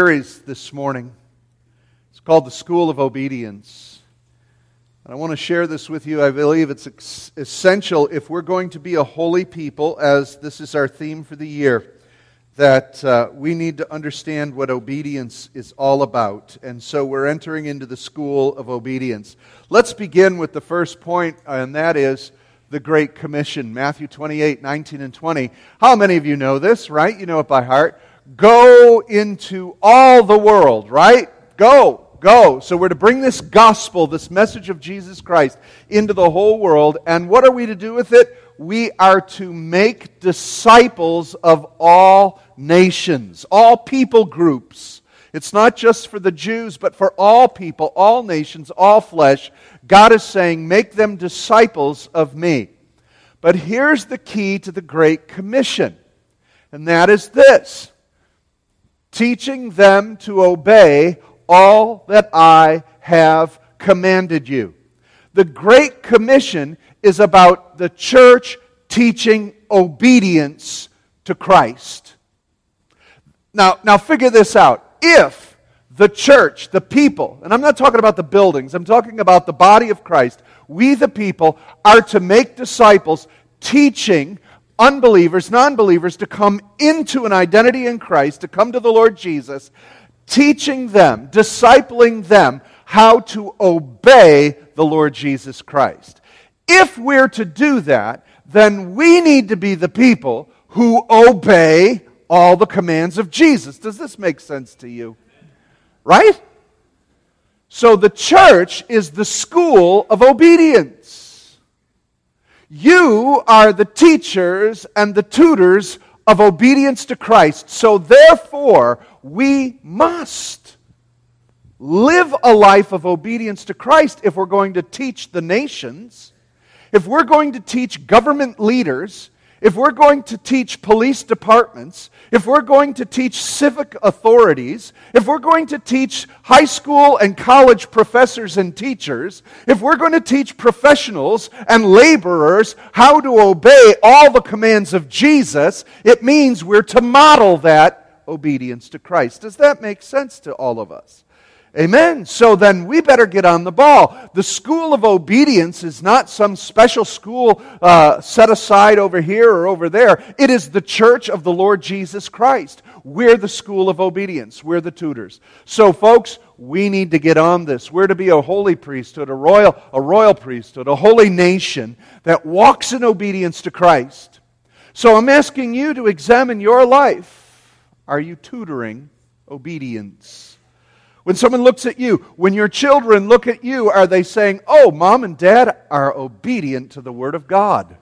series this morning. It's called The School of Obedience. And I want to share this with you. I believe it's essential if we're going to be a holy people, as this is our theme for the year, that uh, we need to understand what obedience is all about. And so we're entering into the school of obedience. Let's begin with the first point, and that is the Great Commission Matthew 28 19 and 20. How many of you know this, right? You know it by heart go into all the world, right? Go, go. So we're to bring this gospel, this message of Jesus Christ, into the whole world. And what are we to do with it? We are to make disciples of all nations, all people groups. It's not just for the Jews, but for all people, all nations, all flesh. God is saying, make them disciples of me. But here's the key to the Great Commission, and that is this teaching them to obey all that I have commanded you. The Great Commission is about the church teaching obedience to Christ. Now, now figure this out. If the church, the people, and I'm not talking about the buildings, I'm talking about the body of Christ, we the people are to make disciples teaching unbelievers, non believers, to come into an identity in Christ, to come to the Lord Jesus, teaching them, discipling them how to obey the Lord Jesus Christ. If we're to do that, then we need to be the people who obey all the commands of Jesus. Does this make sense to you? Right? So the church is the school of obedience. You are the teachers and the tutors of obedience to Christ. So therefore, we must live a life of obedience to Christ if we're going to teach the nations, if we're going to teach government leaders, if we're going to teach police departments, if we're going to teach civic authorities, if we're going to teach high school and college professors and teachers, if we're going to teach professionals and laborers how to obey all the commands of Jesus, it means we're to model that obedience to Christ. Does that make sense to all of us? Amen. So then we better get on the ball. The school of obedience is not some special school uh, set aside over here or over there. It is the church of the Lord Jesus Christ. We're the school of obedience. We're the tutors. So, folks, we need to get on this. We're to be a holy priesthood, a royal, a royal priesthood, a holy nation that walks in obedience to Christ. So I'm asking you to examine your life. Are you tutoring obedience? When someone looks at you, when your children look at you, are they saying, Oh, mom and dad are obedient to the Word of God?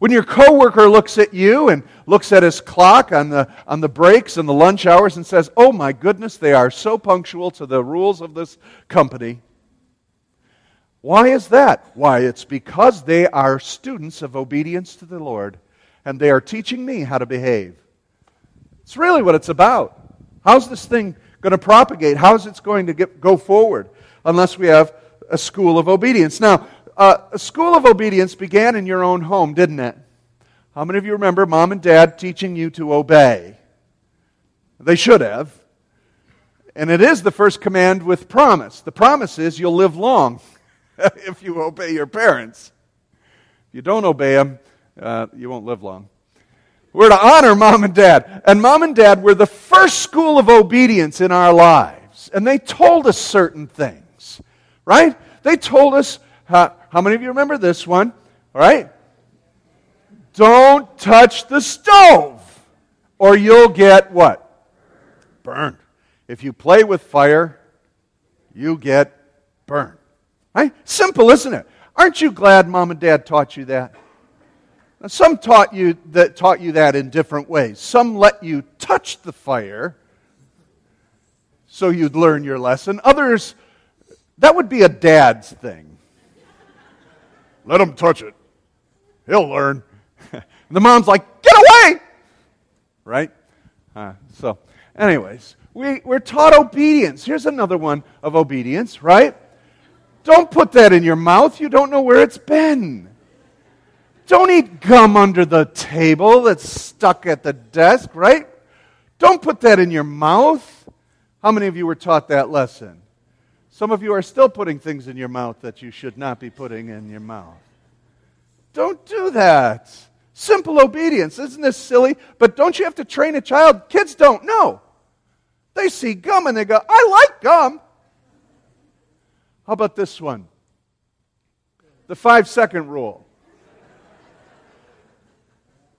When your coworker looks at you and looks at his clock on the, on the breaks and the lunch hours and says, Oh my goodness, they are so punctual to the rules of this company. Why is that? Why, it's because they are students of obedience to the Lord and they are teaching me how to behave. It's really what it's about. How's this thing going to propagate? How is it going to get, go forward unless we have a school of obedience? Now, uh, a school of obedience began in your own home, didn't it? How many of you remember mom and dad teaching you to obey? They should have. And it is the first command with promise. The promise is you'll live long if you obey your parents. If you don't obey them, uh, you won't live long. We're to honor mom and dad. And mom and dad were the first school of obedience in our lives. And they told us certain things, right? They told us, how, how many of you remember this one? All right? Don't touch the stove or you'll get what? Burned. If you play with fire, you get burned. Right? Simple, isn't it? Aren't you glad mom and dad taught you that? Now, some taught you that taught you that in different ways. Some let you touch the fire so you'd learn your lesson. Others, that would be a dad's thing. let him touch it. He'll learn. the mom's like, get away! Right? Uh, so, anyways, we, we're taught obedience. Here's another one of obedience, right? Don't put that in your mouth. You don't know where it's been. Don't eat gum under the table that's stuck at the desk, right? Don't put that in your mouth. How many of you were taught that lesson? Some of you are still putting things in your mouth that you should not be putting in your mouth. Don't do that. Simple obedience. Isn't this silly? But don't you have to train a child? Kids don't know. They see gum and they go, I like gum. How about this one? The five second rule.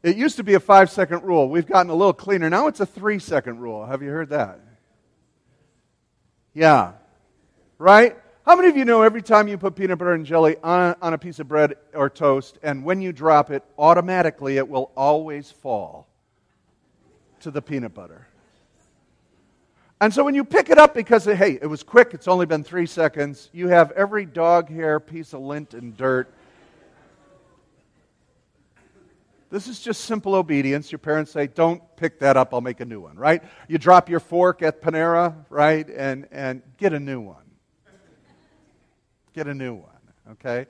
It used to be a five second rule. We've gotten a little cleaner. Now it's a three second rule. Have you heard that? Yeah. Right? How many of you know every time you put peanut butter and jelly on, on a piece of bread or toast, and when you drop it, automatically it will always fall to the peanut butter? And so when you pick it up because, hey, it was quick, it's only been three seconds, you have every dog hair, piece of lint, and dirt. This is just simple obedience. Your parents say, don't pick that up, I'll make a new one, right? You drop your fork at Panera, right? And, and get a new one. Get a new one, okay?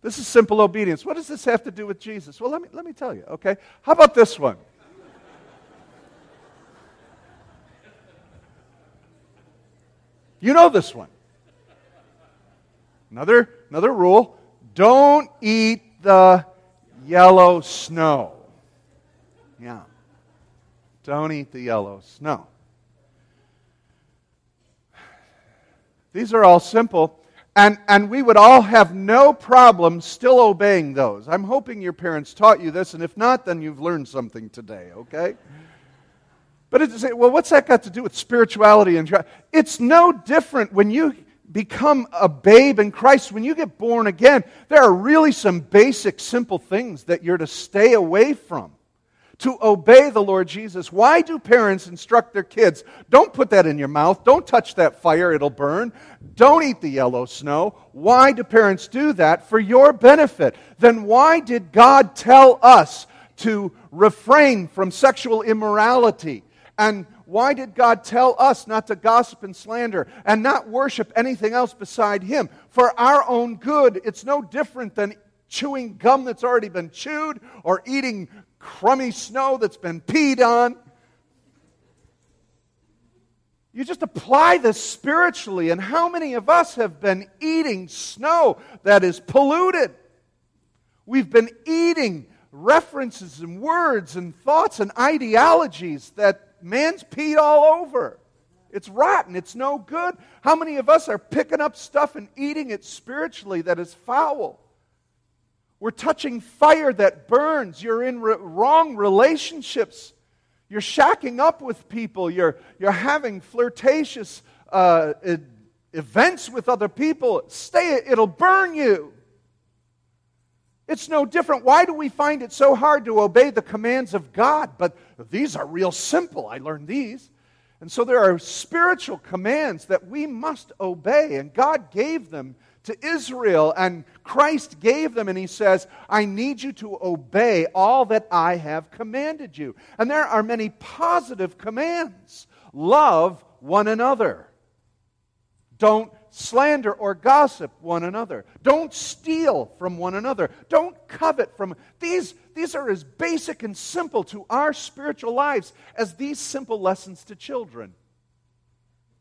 This is simple obedience. What does this have to do with Jesus? Well, let me, let me tell you, okay? How about this one? You know this one. Another, another rule don't eat the yellow snow. Yeah. Don't eat the yellow snow. These are all simple, and, and we would all have no problem still obeying those. I'm hoping your parents taught you this, and if not, then you've learned something today, okay? But it's, well, what's that got to do with spirituality and it's no different when you become a babe in Christ, when you get born again. There are really some basic, simple things that you're to stay away from to obey the Lord Jesus. Why do parents instruct their kids? Don't put that in your mouth. Don't touch that fire, it'll burn. Don't eat the yellow snow. Why do parents do that? For your benefit. Then why did God tell us to refrain from sexual immorality? And why did God tell us not to gossip and slander and not worship anything else beside Him? For our own good. It's no different than chewing gum that's already been chewed or eating crummy snow that's been peed on. You just apply this spiritually. And how many of us have been eating snow that is polluted? We've been eating references and words and thoughts and ideologies that man's peed all over. It's rotten. It's no good. How many of us are picking up stuff and eating it spiritually that is foul? We're touching fire that burns. You're in re- wrong relationships. You're shacking up with people. You're, you're having flirtatious uh, events with other people. Stay, it'll burn you. It's no different. Why do we find it so hard to obey the commands of God? But these are real simple. I learned these. And so there are spiritual commands that we must obey, and God gave them to Israel, and Christ gave them, and He says, I need you to obey all that I have commanded you. And there are many positive commands. Love one another. Don't slander or gossip one another. Don't steal from one another. Don't covet from these these are as basic and simple to our spiritual lives as these simple lessons to children.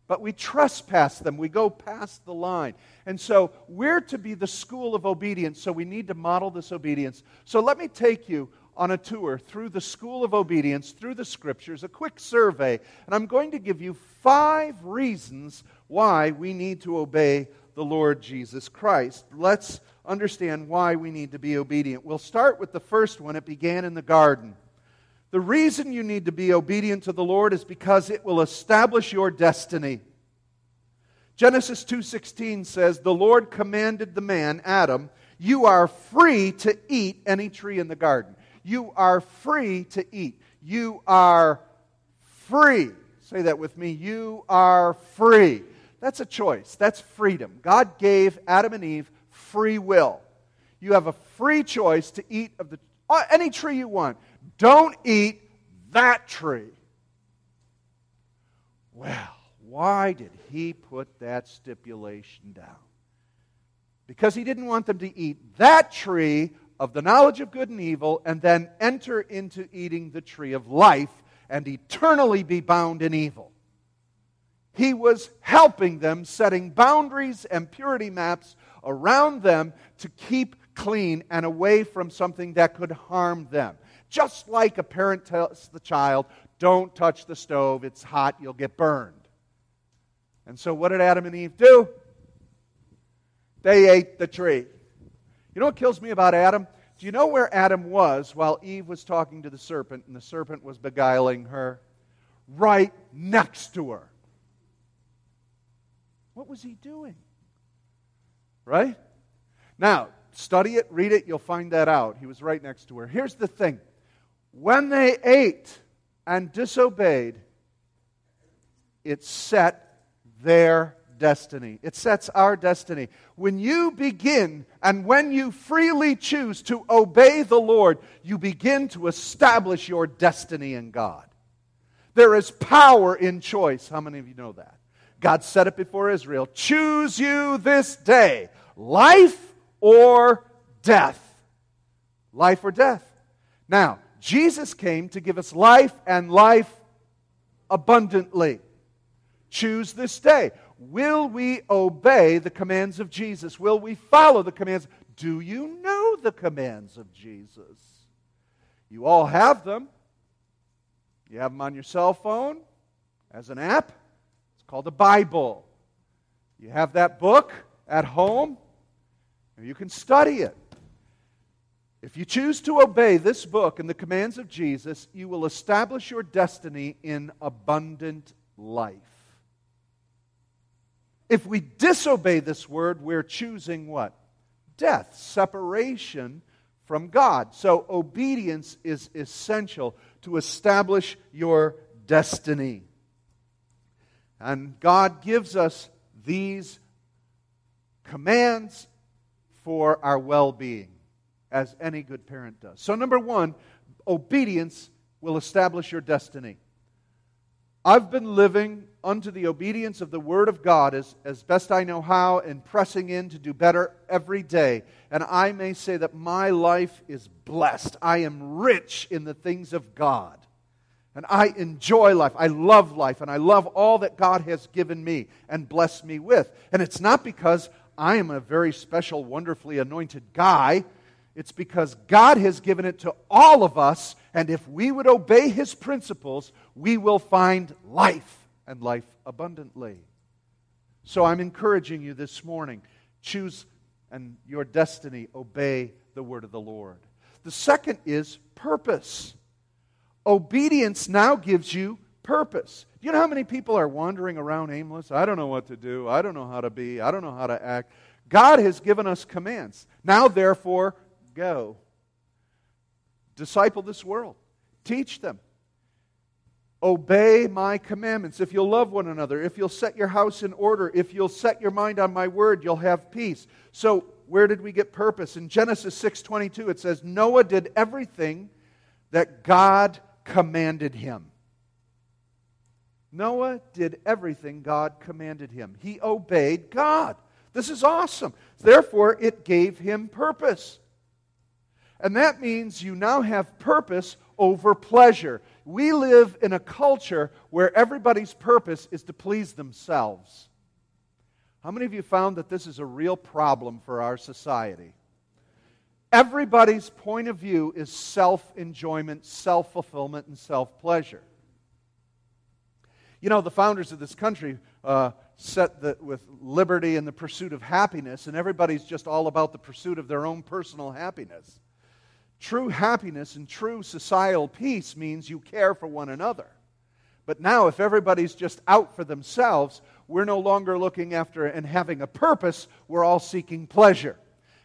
But we trespass them. We go past the line. And so we're to be the school of obedience, so we need to model this obedience. So let me take you on a tour through the school of obedience, through the scriptures, a quick survey, and I'm going to give you five reasons why we need to obey the Lord Jesus Christ. Let's understand why we need to be obedient. We'll start with the first one. It began in the garden. The reason you need to be obedient to the Lord is because it will establish your destiny. Genesis 2:16 says, "The Lord commanded the man, Adam, you are free to eat any tree in the garden. You are free to eat. You are free." Say that with me. You are free. That's a choice. That's freedom. God gave Adam and Eve free will. You have a free choice to eat of the, uh, any tree you want. Don't eat that tree. Well, why did he put that stipulation down? Because he didn't want them to eat that tree of the knowledge of good and evil and then enter into eating the tree of life and eternally be bound in evil. He was helping them, setting boundaries and purity maps around them to keep clean and away from something that could harm them. Just like a parent tells the child, don't touch the stove, it's hot, you'll get burned. And so, what did Adam and Eve do? They ate the tree. You know what kills me about Adam? Do you know where Adam was while Eve was talking to the serpent and the serpent was beguiling her? Right next to her. What was he doing? Right? Now, study it, read it, you'll find that out. He was right next to her. Here's the thing when they ate and disobeyed, it set their destiny. It sets our destiny. When you begin and when you freely choose to obey the Lord, you begin to establish your destiny in God. There is power in choice. How many of you know that? God said it before Israel choose you this day life or death. Life or death. Now, Jesus came to give us life and life abundantly. Choose this day. Will we obey the commands of Jesus? Will we follow the commands? Do you know the commands of Jesus? You all have them. You have them on your cell phone as an app. It's called the Bible. You have that book at home, and you can study it. If you choose to obey this book and the commands of Jesus, you will establish your destiny in abundant life. If we disobey this word, we're choosing what? Death, separation from God. So obedience is essential to establish your destiny. And God gives us these commands for our well being, as any good parent does. So, number one, obedience will establish your destiny. I've been living unto the obedience of the Word of God as, as best I know how and pressing in to do better every day. And I may say that my life is blessed. I am rich in the things of God. And I enjoy life. I love life. And I love all that God has given me and blessed me with. And it's not because I am a very special, wonderfully anointed guy. It's because God has given it to all of us, and if we would obey His principles, we will find life and life abundantly. So I'm encouraging you this morning choose and your destiny, obey the word of the Lord. The second is purpose. Obedience now gives you purpose. Do you know how many people are wandering around aimless? I don't know what to do. I don't know how to be. I don't know how to act. God has given us commands. Now, therefore, Go. Disciple this world. Teach them. Obey my commandments. If you'll love one another, if you'll set your house in order, if you'll set your mind on my word, you'll have peace. So, where did we get purpose? In Genesis 6:22 it says Noah did everything that God commanded him. Noah did everything God commanded him. He obeyed God. This is awesome. Therefore, it gave him purpose. And that means you now have purpose over pleasure. We live in a culture where everybody's purpose is to please themselves. How many of you found that this is a real problem for our society? Everybody's point of view is self enjoyment, self fulfillment, and self pleasure. You know, the founders of this country uh, set the, with liberty and the pursuit of happiness, and everybody's just all about the pursuit of their own personal happiness. True happiness and true societal peace means you care for one another. But now, if everybody's just out for themselves, we're no longer looking after and having a purpose. We're all seeking pleasure.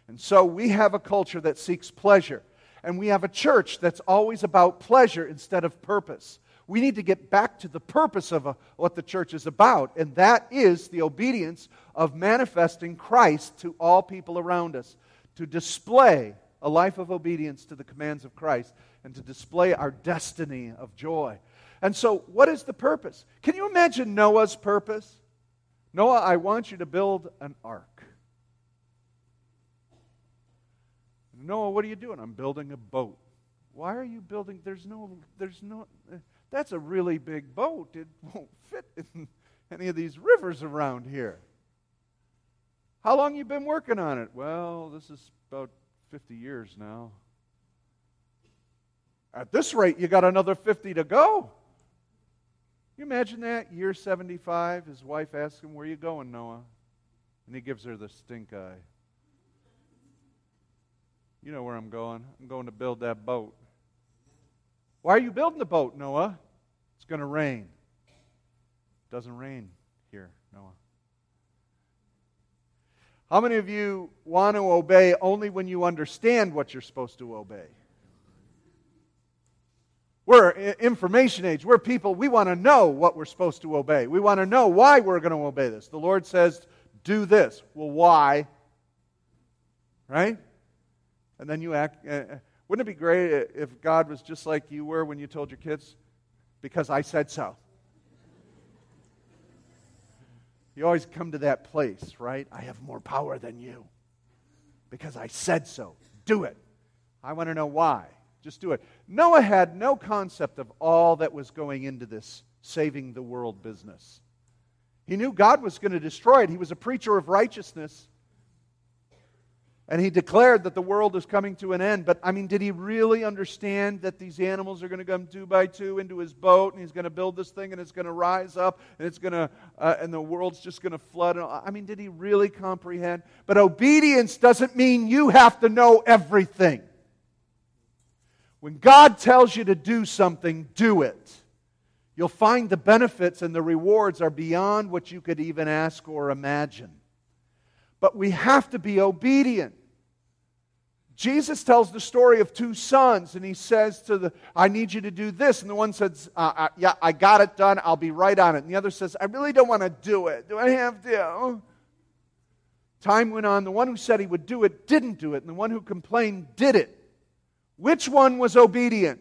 And so we have a culture that seeks pleasure. And we have a church that's always about pleasure instead of purpose. We need to get back to the purpose of a, uh, what the church is about, and that is the obedience of manifesting Christ to all people around us, to display a life of obedience to the commands of Christ and to display our destiny of joy. And so, what is the purpose? Can you imagine Noah's purpose? Noah, I want you to build an ark. Noah, what are you doing? I'm building a boat. Why are you building? There's no, there's no, That's a really big boat. It won't fit in any of these rivers around here. How long you been working on it? Well, this is about 50 years now. At this rate, you got another 50 to go. You imagine that? Year 75, his wife asks him, Where you going, Noah? And he gives her the stink eye. You know where I'm going. I'm going to build that boat. Why are you building the boat, Noah? It's going to rain. It doesn't rain here, Noah. How many of you want to obey only when you understand what you're supposed to obey? We're information age. We're people, we want to know what we're supposed to obey. We want to know why we're going to obey this. The Lord says, do this. Well, why? Right? And then you act. Uh, wouldn't it be great if God was just like you were when you told your kids, because I said so? You always come to that place, right? I have more power than you because I said so. Do it. I want to know why. Just do it. Noah had no concept of all that was going into this saving the world business. He knew God was going to destroy it. He was a preacher of righteousness. And he declared that the world is coming to an end. But, I mean, did he really understand that these animals are going to come two by two into his boat and he's going to build this thing and it's going to rise up and it's going to, uh, and the world's just going to flood? I mean, did he really comprehend? But obedience doesn't mean you have to know everything. When God tells you to do something, do it. You'll find the benefits and the rewards are beyond what you could even ask or imagine. But we have to be obedient. Jesus tells the story of two sons, and he says to the, I need you to do this. And the one says, uh, uh, Yeah, I got it done. I'll be right on it. And the other says, I really don't want to do it. Do I have to? Time went on. The one who said he would do it didn't do it, and the one who complained did it. Which one was obedient?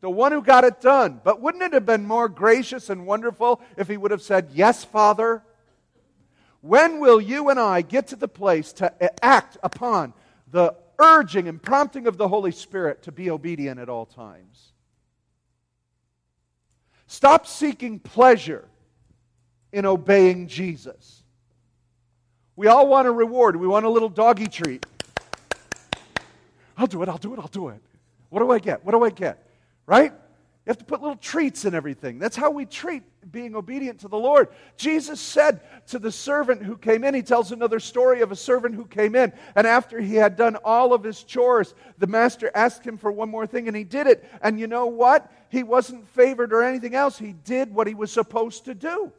The one who got it done. But wouldn't it have been more gracious and wonderful if he would have said, Yes, Father? When will you and I get to the place to eh, act upon the urging and prompting of the Holy Spirit to be obedient at all times? Stop seeking pleasure in obeying Jesus. We all want a reward. We want a little doggy treat. I'll do it, I'll do it, I'll do it. What do I get? What do I get? Right? You have to put little treats in everything. That's how we treat being obedient to the Lord. Jesus said to the servant who came in, he tells another story of a servant who came in, and after he had done all of his chores, the master asked him for one more thing, and he did it. And you know what? He wasn't favored or anything else. He did what he was supposed to do.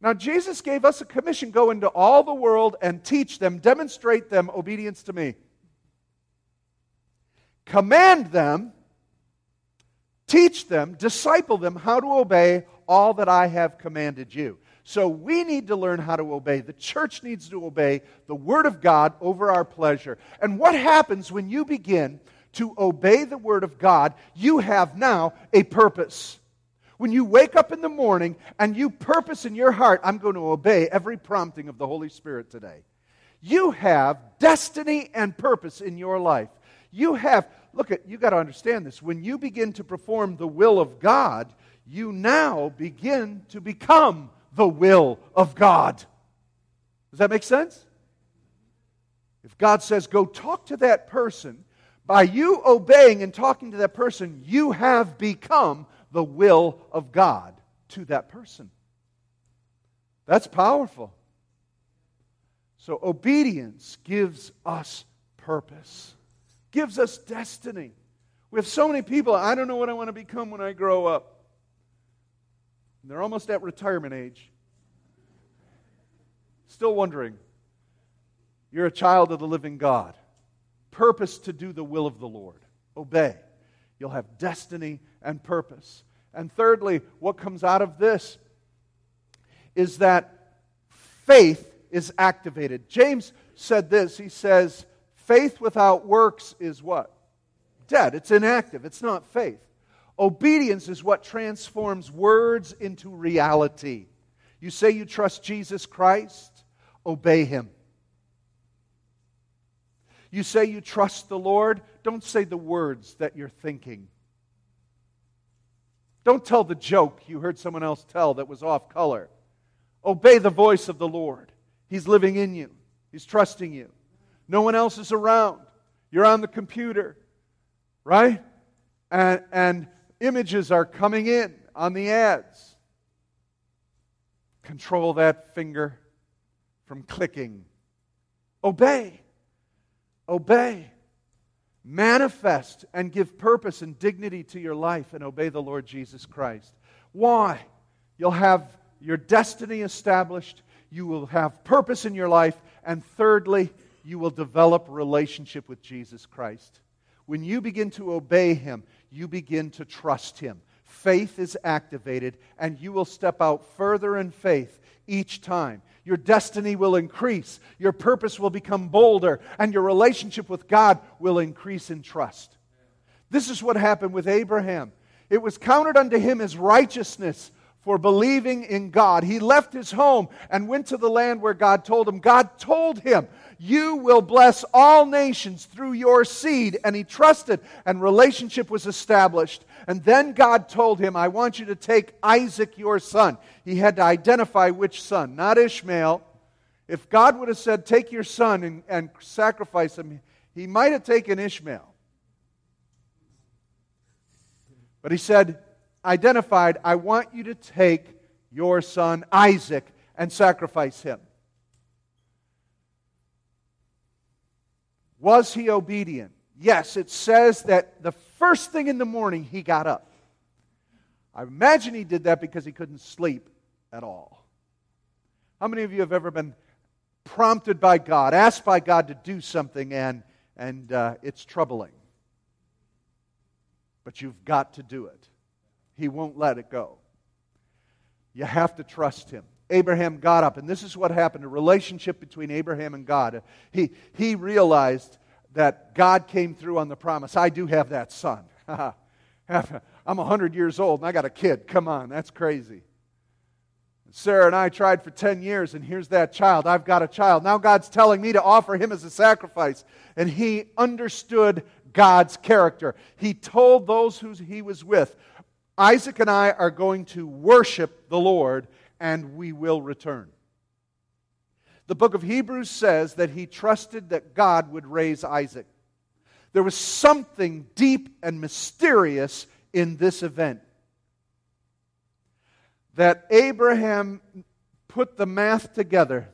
Now, Jesus gave us a commission go into all the world and teach them, demonstrate them obedience to me. Command them, teach them, disciple them how to obey all that I have commanded you. So we need to learn how to obey. The church needs to obey the Word of God over our pleasure. And what happens when you begin to obey the Word of God? You have now a purpose. When you wake up in the morning and you purpose in your heart, I'm going to obey every prompting of the Holy Spirit today. You have destiny and purpose in your life. You have, look at, you got to understand this. When you begin to perform the will of God, you now begin to become the will of God. Does that make sense? If God says, go talk to that person, by you obeying and talking to that person, you have become the will of God to that person. That's powerful. So, obedience gives us purpose, gives us destiny. We have so many people, I don't know what I want to become when I grow up. And they're almost at retirement age. Still wondering. You're a child of the living God. Purpose to do the will of the Lord. Obey. You'll have destiny and purpose. And thirdly, what comes out of this is that faith is activated. James said this. He says, faith without works is what? Dead. It's inactive. It's not faith. Obedience is what transforms words into reality. You say you trust Jesus Christ, obey him. You say you trust the Lord, don't say the words that you're thinking. Don't tell the joke you heard someone else tell that was off color. Obey the voice of the Lord. He's living in you, He's trusting you. No one else is around. You're on the computer, right? And, and images are coming in on the ads. Control that finger from clicking. Obey. Obey. Manifest and give purpose and dignity to your life and obey the Lord Jesus Christ. Why? You'll have your destiny established, you will have purpose in your life, and thirdly, you will develop relationship with Jesus Christ. When you begin to obey Him, you begin to trust Him. Faith is activated, and you will step out further in faith each time. Your destiny will increase, your purpose will become bolder, and your relationship with God will increase in trust. This is what happened with Abraham. It was counted unto him as righteousness for believing in God. He left his home and went to the land where God told him. God told him, You will bless all nations through your seed. And he trusted, and relationship was established. And then God told him, I want you to take Isaac, your son. He had to identify which son, not Ishmael. If God would have said, Take your son and, and sacrifice him, he might have taken Ishmael. But he said, identified, I want you to take your son Isaac and sacrifice him. Was he obedient? Yes, it says that the first thing in the morning he got up. I imagine he did that because he couldn't sleep at all. How many of you have ever been prompted by God, asked by God to do something, and, and uh, it's troubling? But you've got to do it. He won't let it go. You have to trust him. Abraham got up, and this is what happened a relationship between Abraham and God. He, he realized that God came through on the promise. I do have that son. I'm 100 years old and I got a kid. Come on, that's crazy. Sarah and I tried for 10 years, and here's that child. I've got a child. Now God's telling me to offer him as a sacrifice. And he understood God's character. He told those who he was with, Isaac and I are going to worship the Lord and we will return. The book of Hebrews says that he trusted that God would raise Isaac. There was something deep and mysterious in this event. That Abraham put the math together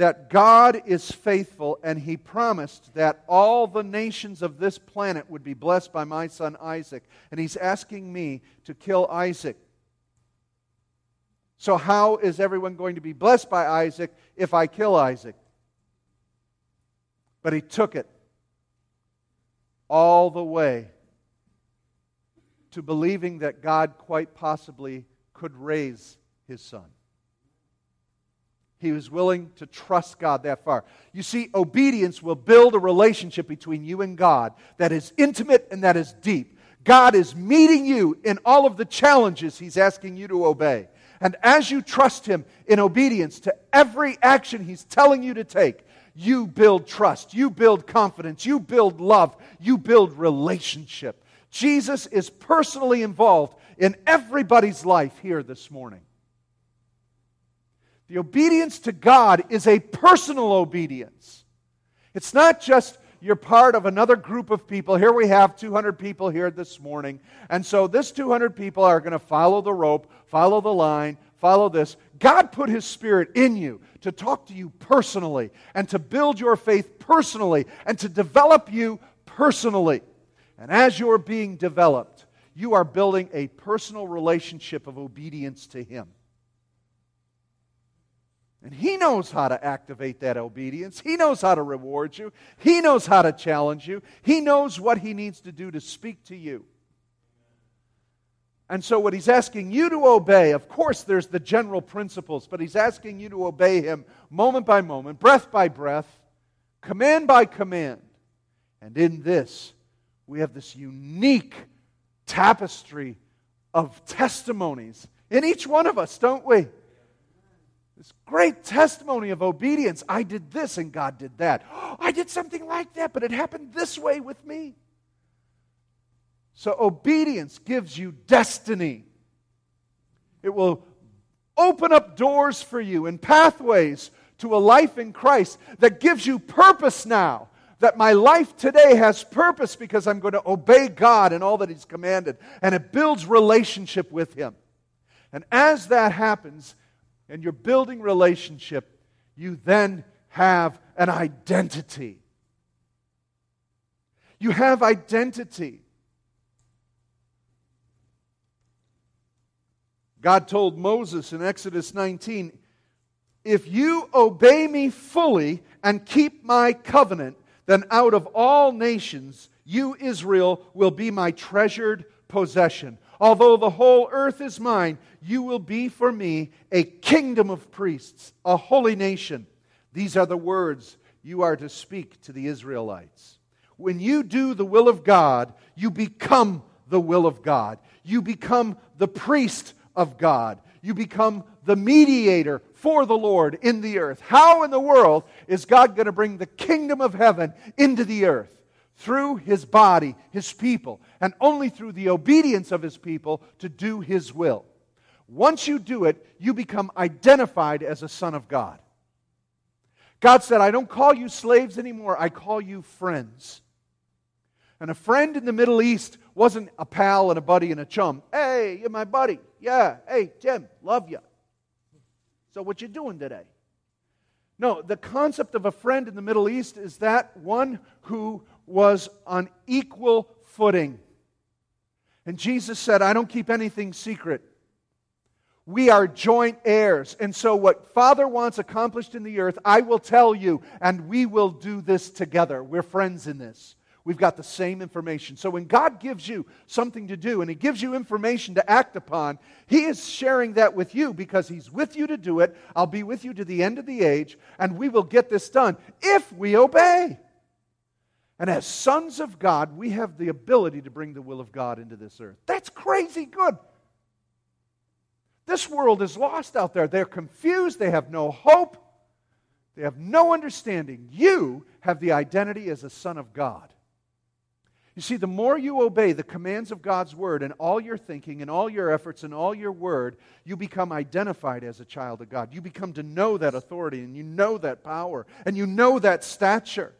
that God is faithful, and he promised that all the nations of this planet would be blessed by my son Isaac. And he's asking me to kill Isaac. So, how is everyone going to be blessed by Isaac if I kill Isaac? But he took it all the way to believing that God quite possibly could raise his son. He was willing to trust God that far. You see, obedience will build a relationship between you and God that is intimate and that is deep. God is meeting you in all of the challenges He's asking you to obey. And as you trust Him in obedience to every action He's telling you to take, you build trust, you build confidence, you build love, you build relationship. Jesus is personally involved in everybody's life here this morning. The obedience to God is a personal obedience. It's not just you're part of another group of people. Here we have 200 people here this morning. And so this 200 people are going to follow the rope, follow the line, follow this. God put His Spirit in you to talk to you personally and to build your faith personally and to develop you personally. And as you're being developed, you are building a personal relationship of obedience to Him. And He knows how to activate that obedience. He knows how to reward you. He knows how to challenge you. He knows what He needs to do to speak to you. And so, what He's asking you to obey, of course, there's the general principles, but He's asking you to obey Him moment by moment, breath by breath, command by command. And in this, we have this unique tapestry of testimonies in each one of us, don't we? This great testimony of obedience. I did this and God did that. I did something like that, but it happened this way with me. So, obedience gives you destiny. It will open up doors for you and pathways to a life in Christ that gives you purpose now. That my life today has purpose because I'm going to obey God and all that He's commanded. And it builds relationship with Him. And as that happens, and you're building relationship, you then have an identity. You have identity. God told Moses in Exodus 19, If you obey me fully and keep my covenant, then out of all nations, you, Israel, will be my treasured possession. Although the whole earth is mine, you will be for me a kingdom of priests, a holy nation. These are the words you are to speak to the Israelites. When you do the will of God, you become the will of God. You become the priest of God. You become the mediator for the Lord in the earth. How in the world is God going to bring the kingdom of heaven into the earth? Through his body, his people, and only through the obedience of his people to do his will. Once you do it, you become identified as a son of God. God said, I don't call you slaves anymore, I call you friends. And a friend in the Middle East wasn't a pal and a buddy and a chum. Hey, you're my buddy. Yeah. Hey, Jim, love you. So, what you doing today? No, the concept of a friend in the Middle East is that one who was on equal footing. And Jesus said, I don't keep anything secret. We are joint heirs. And so, what Father wants accomplished in the earth, I will tell you, and we will do this together. We're friends in this. We've got the same information. So when God gives you something to do and He gives you information to act upon, He is sharing that with you because He's with you to do it. I'll be with you to the end of the age, and we will get this done if we obey. And as sons of God, we have the ability to bring the will of God into this earth. That's crazy good. This world is lost out there. They're confused, they have no hope, they have no understanding. You have the identity as a son of God. You see, the more you obey the commands of God's word and all your thinking and all your efforts and all your word, you become identified as a child of God. You become to know that authority and you know that power and you know that stature.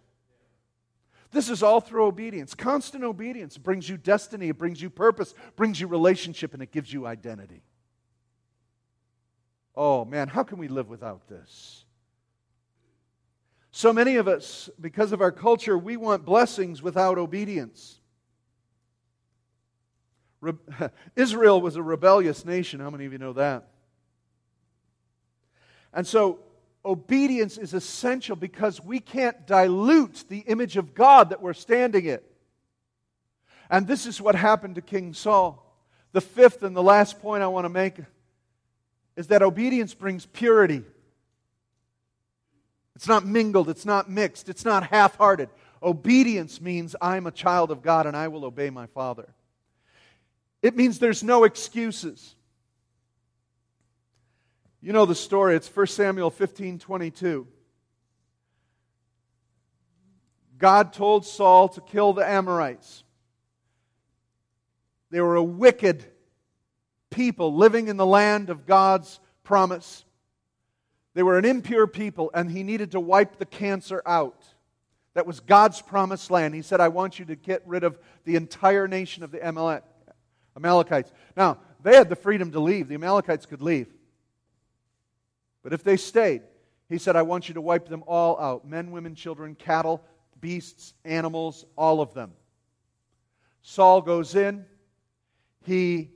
This is all through obedience. Constant obedience brings you destiny, it brings you purpose, brings you relationship, and it gives you identity. Oh man, how can we live without this? So many of us, because of our culture, we want blessings without obedience. Re- Israel was a rebellious nation. How many of you know that? And so, obedience is essential because we can't dilute the image of God that we're standing in. And this is what happened to King Saul. The fifth and the last point I want to make is that obedience brings purity. It's not mingled, it's not mixed, it's not half hearted. Obedience means I'm a child of God and I will obey my Father. It means there's no excuses. You know the story, it's 1 Samuel 15 22. God told Saul to kill the Amorites. They were a wicked people living in the land of God's promise. They were an impure people, and he needed to wipe the cancer out. That was God's promised land. He said, I want you to get rid of the entire nation of the Amalekites. Now, they had the freedom to leave, the Amalekites could leave. But if they stayed, he said, I want you to wipe them all out men, women, children, cattle, beasts, animals, all of them. Saul goes in, he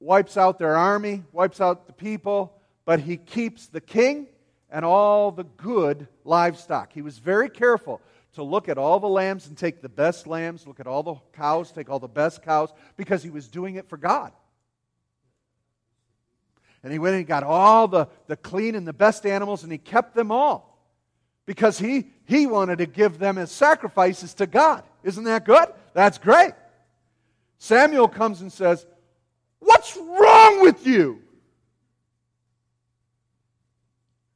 wipes out their army, wipes out the people, but he keeps the king and all the good livestock. He was very careful to look at all the lambs and take the best lambs, look at all the cows, take all the best cows, because he was doing it for God. And he went and got all the, the clean and the best animals and he kept them all because he, he wanted to give them as sacrifices to God. Isn't that good? That's great. Samuel comes and says, What's wrong with you?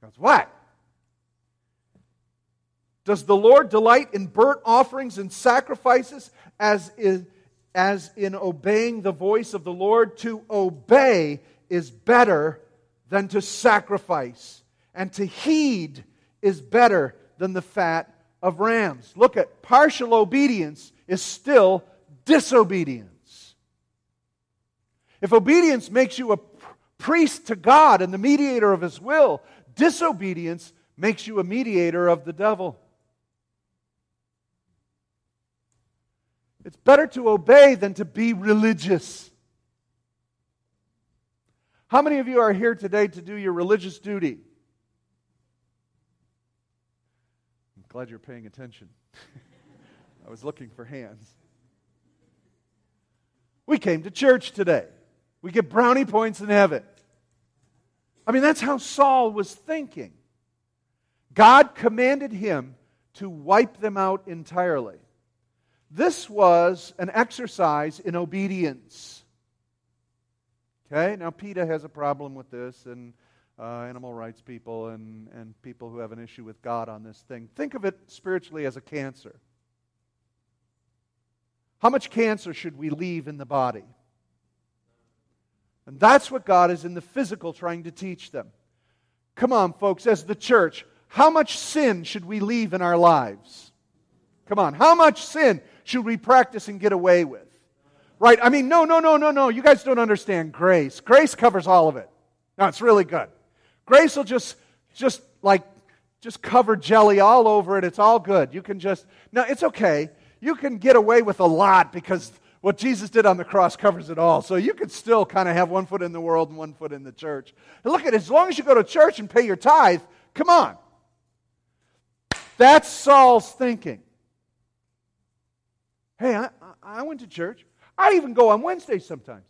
That's what? Does the Lord delight in burnt offerings and sacrifices as in, as in obeying the voice of the Lord? To obey is better than to sacrifice, and to heed is better than the fat of rams. Look at partial obedience is still disobedience. If obedience makes you a priest to God and the mediator of his will, disobedience makes you a mediator of the devil. It's better to obey than to be religious. How many of you are here today to do your religious duty? I'm glad you're paying attention. I was looking for hands. We came to church today. We get brownie points in heaven. I mean, that's how Saul was thinking. God commanded him to wipe them out entirely. This was an exercise in obedience. Okay, now PETA has a problem with this, and uh, animal rights people, and, and people who have an issue with God on this thing. Think of it spiritually as a cancer. How much cancer should we leave in the body? And that's what God is in the physical trying to teach them. Come on, folks, as the church, how much sin should we leave in our lives? Come on, how much sin should we practice and get away with? Right? I mean, no, no, no, no, no. You guys don't understand grace. Grace covers all of it. No, it's really good. Grace will just, just like, just cover jelly all over it. It's all good. You can just, no, it's okay. You can get away with a lot because what Jesus did on the cross covers it all. So you can still kind of have one foot in the world and one foot in the church. And look at it, as long as you go to church and pay your tithe, come on. That's Saul's thinking. Hey, I, I went to church. I even go on Wednesdays sometimes.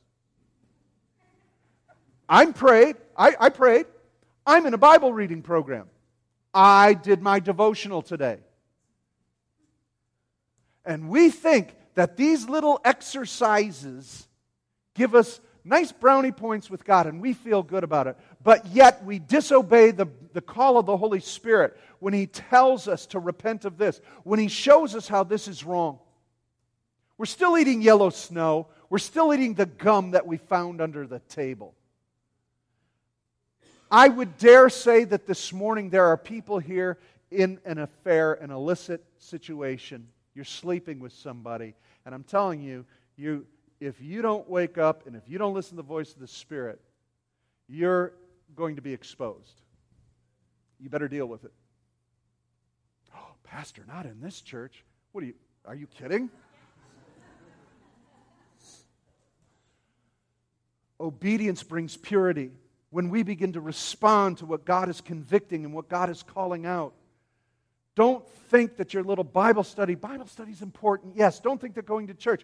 I'm prayed. I, I prayed. I'm in a Bible reading program. I did my devotional today. And we think that these little exercises give us nice brownie points with God and we feel good about it. But yet we disobey the, the call of the Holy Spirit when He tells us to repent of this, when He shows us how this is wrong. We're still eating yellow snow. We're still eating the gum that we found under the table. I would dare say that this morning there are people here in an affair, an illicit situation. You're sleeping with somebody. And I'm telling you, you if you don't wake up and if you don't listen to the voice of the Spirit, you're going to be exposed. You better deal with it. Oh, Pastor, not in this church. What are you, are you kidding? Obedience brings purity. When we begin to respond to what God is convicting and what God is calling out, don't think that your little Bible study, Bible study is important. Yes, don't think that going to church.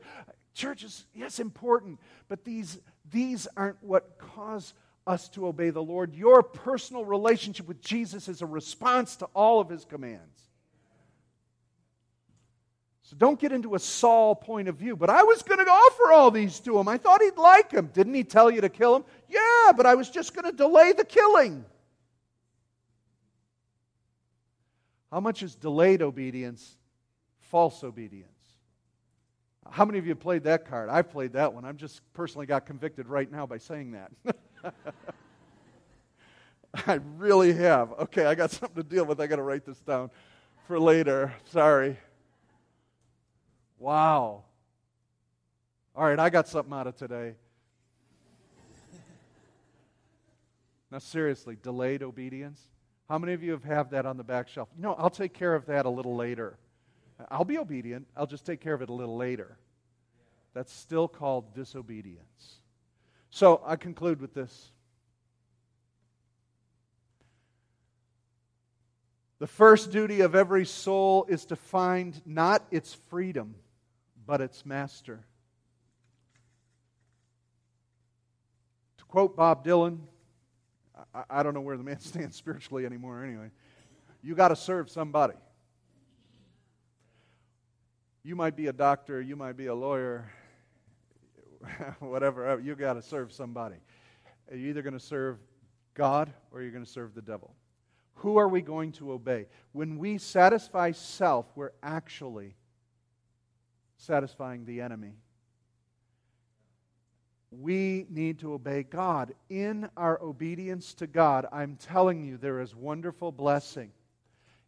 Church is, yes, important, but these, these aren't what cause us to obey the Lord. Your personal relationship with Jesus is a response to all of his commands. So don't get into a Saul point of view. But I was going to offer all these to him. I thought he'd like him. Didn't he tell you to kill him? Yeah, but I was just going to delay the killing. How much is delayed obedience false obedience? How many of you played that card? I've played that one. I'm just personally got convicted right now by saying that. I really have. Okay, I got something to deal with. I got to write this down for later. Sorry. Wow. All right, I got something out of today. Now, seriously, delayed obedience. How many of you have, have that on the back shelf? Know, I'll take care of that a little later. I'll be obedient, I'll just take care of it a little later. That's still called disobedience. So I conclude with this. The first duty of every soul is to find not its freedom but its master. To quote Bob Dylan, I, I don't know where the man stands spiritually anymore anyway. You got to serve somebody. You might be a doctor, you might be a lawyer, whatever, uh, you got to serve somebody. You're either going to serve God or you're going to serve the devil. Who are we going to obey? When we satisfy self, we're actually satisfying the enemy. We need to obey God. In our obedience to God, I'm telling you, there is wonderful blessing.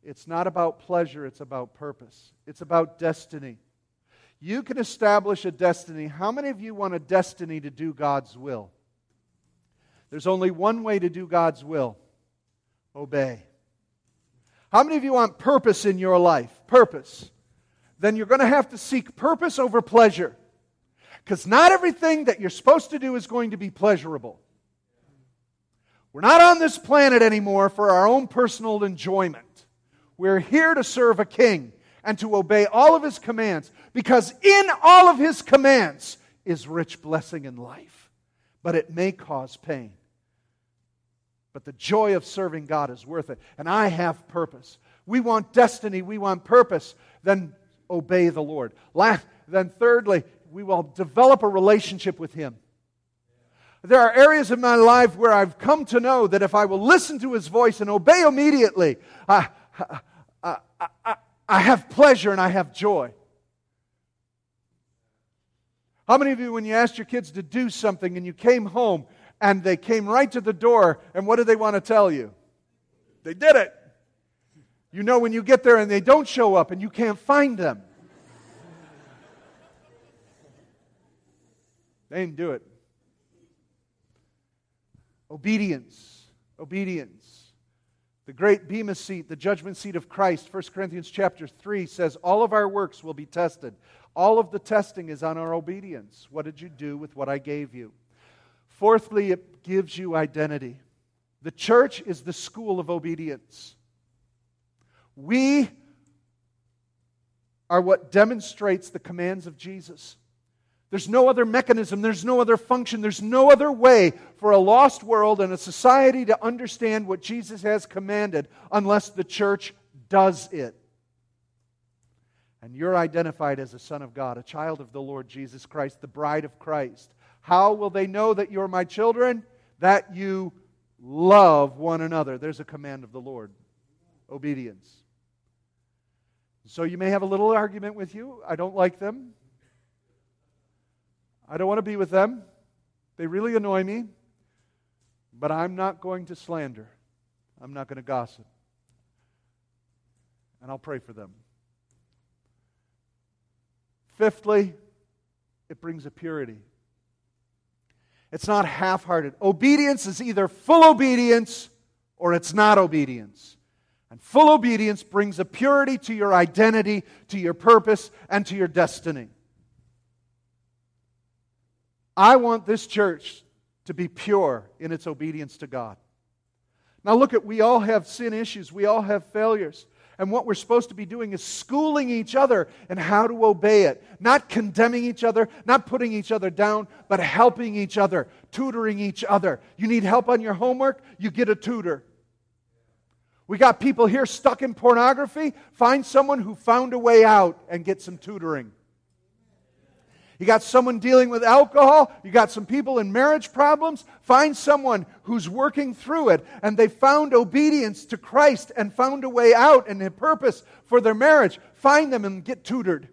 It's not about pleasure, it's about purpose, it's about destiny. You can establish a destiny. How many of you want a destiny to do God's will? There's only one way to do God's will obey. How many of you want purpose in your life? Purpose. Then you're going to have to seek purpose over pleasure. Because not everything that you're supposed to do is going to be pleasurable. We're not on this planet anymore for our own personal enjoyment. We're here to serve a king and to obey all of his commands because in all of his commands is rich blessing in life. But it may cause pain. But the joy of serving God is worth it. And I have purpose. We want destiny, we want purpose. Then obey the Lord. Last, then, thirdly, we will develop a relationship with Him. There are areas in my life where I've come to know that if I will listen to His voice and obey immediately, I, I, I, I have pleasure and I have joy. How many of you, when you asked your kids to do something and you came home and they came right to the door, and what did they want to tell you? They did it. You know when you get there and they don't show up and you can't find them. They didn't do it. Obedience. Obedience. The great Bema seat, the judgment seat of Christ, 1 Corinthians chapter 3 says, All of our works will be tested. All of the testing is on our obedience. What did you do with what I gave you? Fourthly, it gives you identity. The church is the school of obedience. We are what demonstrates the commands of Jesus. There's no other mechanism, there's no other function, there's no other way for a lost world and a society to understand what Jesus has commanded unless the church does it. And you're identified as a son of God, a child of the Lord Jesus Christ, the bride of Christ. How will they know that you're my children? That you love one another. There's a command of the Lord obedience. So you may have a little argument with you. I don't like them. I don't want to be with them. They really annoy me. But I'm not going to slander. I'm not going to gossip. And I'll pray for them. Fifthly, it brings a purity. It's not half hearted. Obedience is either full obedience or it's not obedience. And full obedience brings a purity to your identity, to your purpose, and to your destiny. I want this church to be pure in its obedience to God. Now, look at, we all have sin issues, we all have failures. And what we're supposed to be doing is schooling each other in how to obey it. Not condemning each other, not putting each other down, but helping each other, tutoring each other. You need help on your homework? You get a tutor. We got people here stuck in pornography. Find someone who found a way out and get some tutoring. You got someone dealing with alcohol. You got some people in marriage problems. Find someone who's working through it and they found obedience to Christ and found a way out and a purpose for their marriage. Find them and get tutored.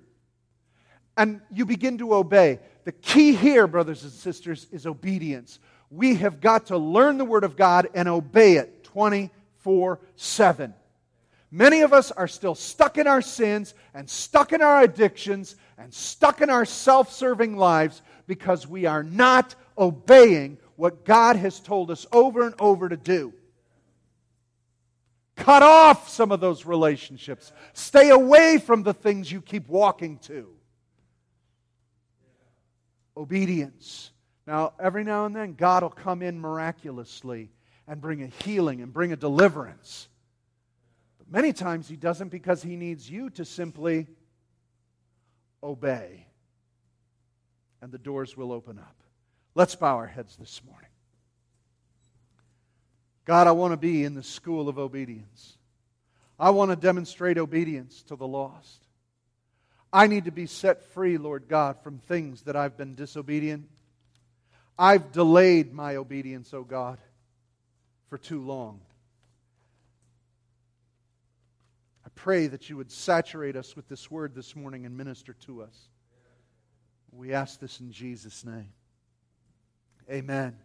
And you begin to obey. The key here, brothers and sisters, is obedience. We have got to learn the Word of God and obey it 24 7. Many of us are still stuck in our sins and stuck in our addictions and stuck in our self serving lives because we are not obeying what God has told us over and over to do. Cut off some of those relationships. Stay away from the things you keep walking to. Obedience. Now, every now and then, God will come in miraculously and bring a healing and bring a deliverance. But many times he doesn't because he needs you to simply obey, and the doors will open up. Let's bow our heads this morning. God, I want to be in the school of obedience. I want to demonstrate obedience to the lost. I need to be set free, Lord God, from things that I've been disobedient. I've delayed my obedience, O oh God, for too long. I pray that you would saturate us with this word this morning and minister to us. We ask this in Jesus' name. Amen.